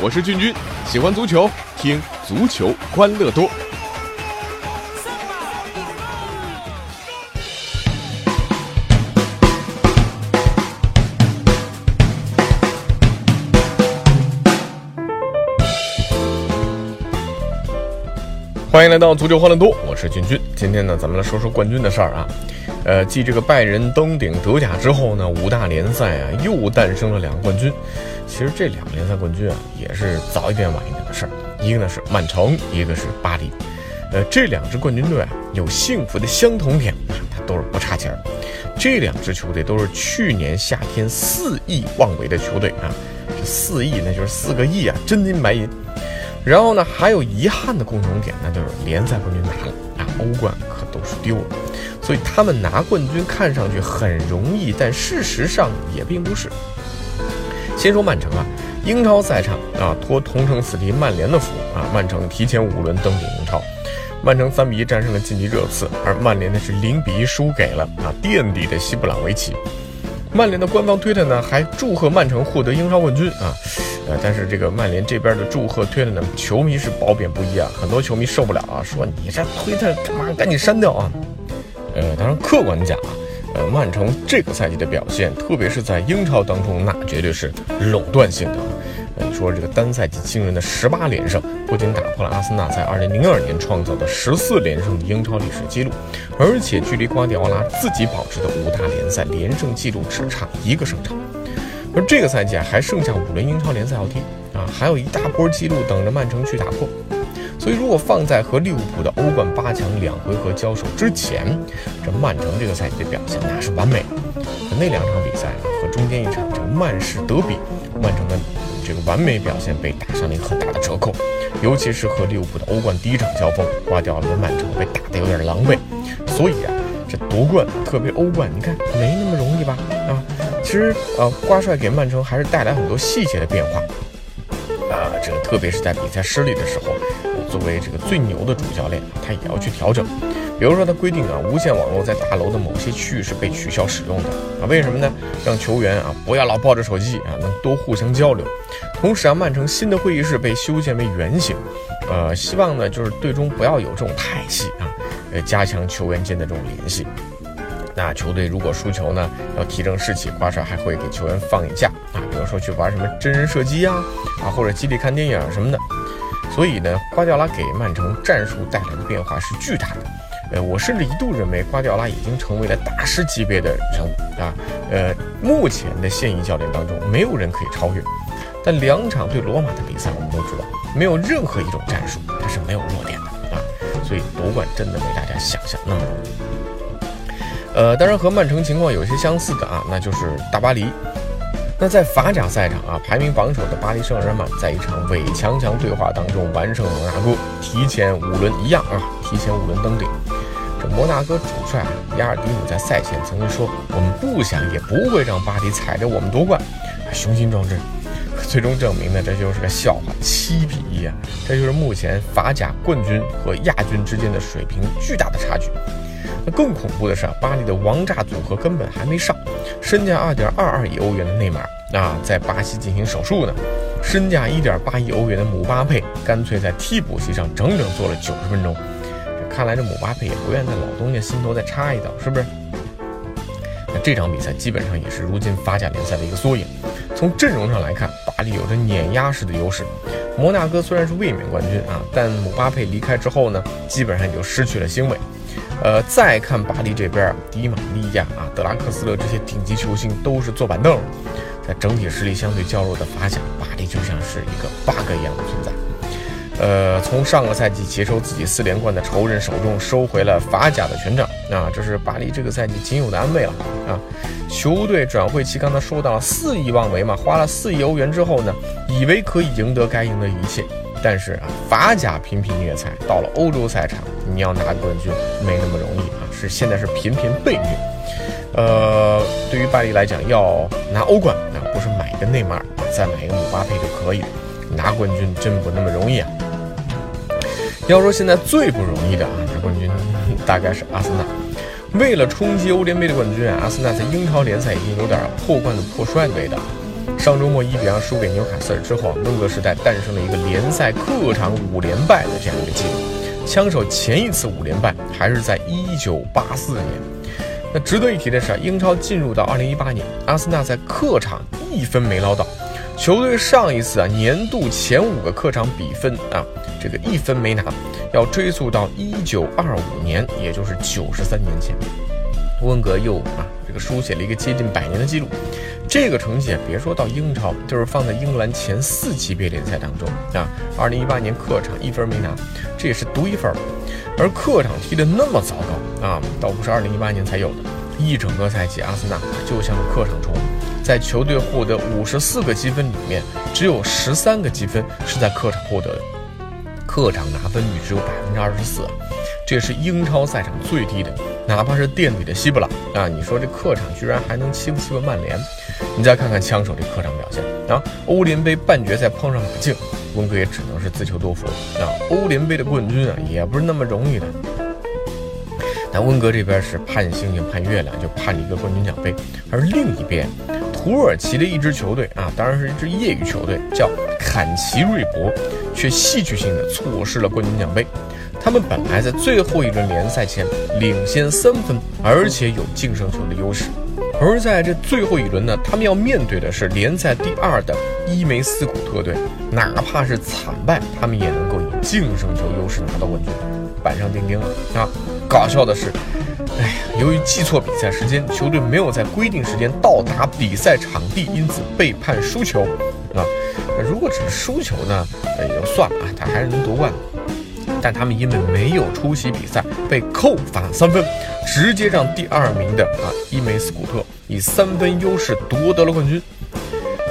我是俊俊，喜欢足球，听足球欢乐多。欢迎来到足球欢乐多，我是君君。今天呢，咱们来说说冠军的事儿啊。呃，继这个拜仁登顶德甲之后呢，五大联赛啊又诞生了两个冠军。其实这两个联赛冠军啊，也是早一点晚一点的事儿。一个呢是曼城，一个是巴黎。呃，这两支冠军队啊，有幸福的相同点啊，它都是不差钱儿。这两支球队都是去年夏天四亿妄为的球队啊，这四亿那就是四个亿啊，真金白银。然后呢，还有遗憾的共同点，那就是联赛冠军拿了啊，欧冠可都是丢了。所以他们拿冠军看上去很容易，但事实上也并不是。先说曼城啊，英超赛场啊，托同城死敌曼联的福啊，曼城提前五轮登顶英超。曼城三比一战胜了晋级热刺，而曼联呢是零比一输给了啊垫底的西布朗维奇。曼联的官方推特呢还祝贺曼城获得英超冠军啊。呃，但是这个曼联这边的祝贺推了呢，球迷是褒贬不一啊，很多球迷受不了啊，说你这推特干嘛？赶紧删掉啊！呃，当然客观讲啊，呃，曼城这个赛季的表现，特别是在英超当中，那绝对是垄断性的。呃，你说这个单赛季惊人的十八连胜，不仅打破了阿森纳在二零零二年创造的十四连胜的英超历史记录，而且距离瓜迪奥拉自己保持的五大联赛连胜记录只差一个胜场。而这个赛季啊，还剩下五轮英超联赛要踢啊，还有一大波记录等着曼城去打破。所以，如果放在和利物浦的欧冠八强两回合交手之前，这曼城这个赛季的表现那是完美。可那两场比赛呢，和中间一场这个曼市德比，曼城的这个完美表现被打上了一个很大的折扣。尤其是和利物浦的欧冠第一场交锋，瓜迪奥拉的曼城被打得有点狼狈。所以啊，这夺冠，特别欧冠，你看没那么容易吧？啊。其实，呃，瓜帅给曼城还是带来很多细节的变化，啊，这个特别是在比赛失利的时候，作为这个最牛的主教练，他也要去调整。比如说，他规定啊，无线网络在大楼的某些区域是被取消使用的啊，为什么呢？让球员啊不要老抱着手机啊，能多互相交流。同时啊，曼城新的会议室被修建为圆形，呃，希望呢就是队中不要有这种太戏啊，呃，加强球员间的这种联系。那球队如果输球呢，要提振士气，瓜帅还会给球员放一假啊，比如说去玩什么真人射击呀，啊或者基地看电影什么的。所以呢，瓜迪奥拉给曼城战术带来的变化是巨大的。呃，我甚至一度认为瓜迪奥拉已经成为了大师级别的人物啊。呃，目前的现役教练当中没有人可以超越。但两场对罗马的比赛，我们都知道，没有任何一种战术它是没有弱点的啊。所以夺冠真的没大家想象那么容易。呃，当然和曼城情况有些相似的啊，那就是大巴黎。那在法甲赛场啊，排名榜首的巴黎圣日耳曼在一场伪强强对话当中完胜摩纳哥，提前五轮一样啊，提前五轮登顶。这摩纳哥主帅亚尔迪姆在赛前曾经说：“我们不想也不会让巴黎踩着我们夺冠。”雄心壮志，最终证明呢，这就是个笑话，七比一啊！这就是目前法甲冠军和亚军之间的水平巨大的差距。那更恐怖的是啊，巴黎的王炸组合根本还没上，身价二点二二亿欧元的内马尔啊，在巴西进行手术呢；身价一点八亿欧元的姆巴佩，干脆在替补席上整整坐了九十分钟。这看来这姆巴佩也不愿在老东家心头再插一刀，是不是？那这场比赛基本上也是如今法甲联赛的一个缩影。从阵容上来看，巴黎有着碾压式的优势。摩纳哥虽然是卫冕冠军啊，但姆巴佩离开之后呢，基本上也就失去了星味。呃，再看巴黎这边，迪玛利亚啊、德拉克斯勒这些顶级球星都是坐板凳，在整体实力相对较弱的法甲，巴黎就像是一个 bug 一样的存在。呃，从上个赛季接收自己四连冠的仇人手中收回了法甲的权杖，啊，这是巴黎这个赛季仅有的安慰了啊。球队转会期刚才说到了四亿万维嘛，花了四亿欧元之后呢，以为可以赢得该赢的一切。但是啊，法甲频频虐菜，到了欧洲赛场，你要拿冠军没那么容易啊！是现在是频频被虐。呃，对于巴黎来讲，要拿欧冠，那不是买一个内马尔，再买一个姆巴佩就可以。拿冠军真不那么容易啊！要说现在最不容易的啊，拿冠军大概是阿森纳。为了冲击欧联杯的冠军啊，阿森纳在英超联赛已经有点破罐子破摔的味道。上周末一比二输给纽卡斯尔之后啊，温格时代诞生了一个联赛客场五连败的这样一个记录。枪手前一次五连败还是在一九八四年。那值得一提的是啊，英超进入到二零一八年，阿森纳在客场一分没捞到。球队上一次啊年度前五个客场比分啊，这个一分没拿，要追溯到一九二五年，也就是九十三年前。温格又啊这个书写了一个接近百年的记录。这个成绩啊，别说到英超，就是放在英格兰前四级别联赛当中啊，二零一八年客场一分没拿，这也是独一份。而客场踢得那么糟糕啊，倒不是二零一八年才有的，一整个赛季，阿森纳就像客场虫，在球队获得五十四个积分里面，只有十三个积分是在客场获得的，客场拿分率只有百分之二十四，这是英超赛场最低的。哪怕是垫底的西布朗啊，你说这客场居然还能欺负欺负曼联？你再看看枪手这客场表现啊，欧联杯半决赛碰上马竞，温格也只能是自求多福啊。欧联杯的冠军啊，也不是那么容易的。那温格这边是盼星星盼月亮，就盼了一个冠军奖杯，而另一边，土耳其的一支球队啊，当然是一支业余球队，叫坎奇瑞博，却戏剧性的错失了冠军奖杯。他们本来在最后一轮联赛前领先三分，而且有净胜球的优势。而在这最后一轮呢，他们要面对的是联赛第二的伊梅斯古特队，哪怕是惨败，他们也能够以净胜球优势拿到冠军，板上钉钉了啊！搞笑的是，哎呀，由于记错比赛时间，球队没有在规定时间到达比赛场地，因此被判输球啊。如果只是输球呢，也就算了啊，他还是能夺冠的。但他们因为没有出席比赛，被扣罚三分，直接让第二名的啊伊梅斯古特以三分优势夺得了冠军。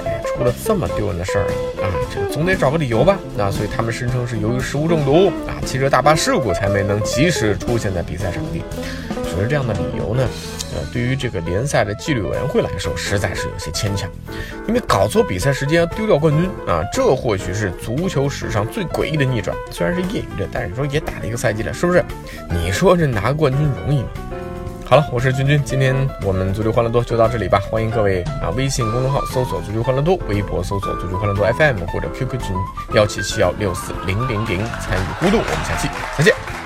哎，出了这么丢人的事儿啊，这个总得找个理由吧？那所以他们声称是由于食物中毒啊，汽车大巴事故才没能及时出现在比赛场地。觉得这样的理由呢？呃，对于这个联赛的纪律委员会来说，实在是有些牵强，因为搞错比赛时间丢掉冠军啊，这或许是足球史上最诡异的逆转。虽然是业余的，但是说也打了一个赛季了，是不是？你说这拿冠军容易吗？好了，我是君君，今天我们足球欢乐多就到这里吧。欢迎各位啊，微信公众号搜索足球欢乐多，微博搜索足球欢乐多 FM 或者 QQ 群幺七七幺六四零零零参与互动。我们下期再见。